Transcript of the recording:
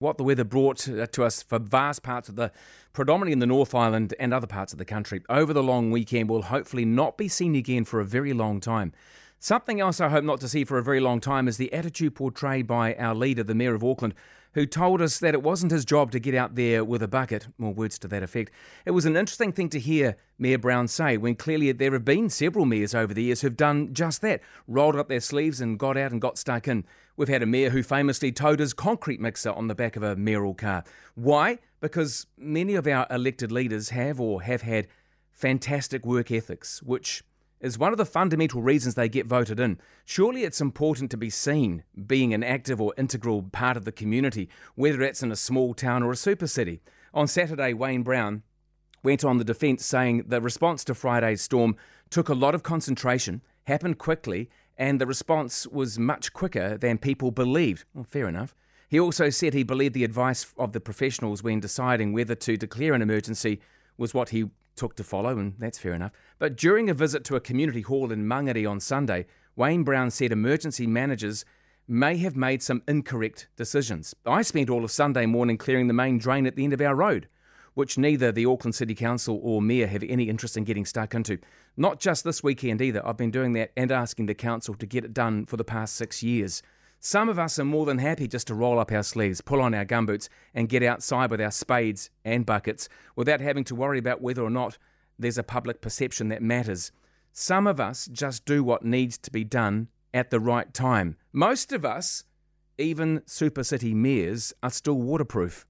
what the weather brought uh, to us for vast parts of the, predominantly in the North Island and other parts of the country over the long weekend will hopefully not be seen again for a very long time. Something else I hope not to see for a very long time is the attitude portrayed by our leader, the Mayor of Auckland, who told us that it wasn't his job to get out there with a bucket, more words to that effect. It was an interesting thing to hear Mayor Brown say when clearly there have been several mayors over the years who've done just that, rolled up their sleeves and got out and got stuck in. We've had a mayor who famously towed his concrete mixer on the back of a mayoral car. Why? Because many of our elected leaders have or have had fantastic work ethics, which is one of the fundamental reasons they get voted in. Surely it's important to be seen being an active or integral part of the community, whether it's in a small town or a super city. On Saturday, Wayne Brown went on the defence saying the response to Friday's storm took a lot of concentration, happened quickly, and the response was much quicker than people believed. Well, fair enough. He also said he believed the advice of the professionals when deciding whether to declare an emergency was what he took to follow, and that's fair enough. But during a visit to a community hall in Mangere on Sunday, Wayne Brown said emergency managers may have made some incorrect decisions. I spent all of Sunday morning clearing the main drain at the end of our road, which neither the Auckland City Council or Mayor have any interest in getting stuck into. Not just this weekend either. I've been doing that and asking the council to get it done for the past six years. Some of us are more than happy just to roll up our sleeves, pull on our gumboots, and get outside with our spades and buckets without having to worry about whether or not there's a public perception that matters. Some of us just do what needs to be done at the right time. Most of us, even super city mayors, are still waterproof.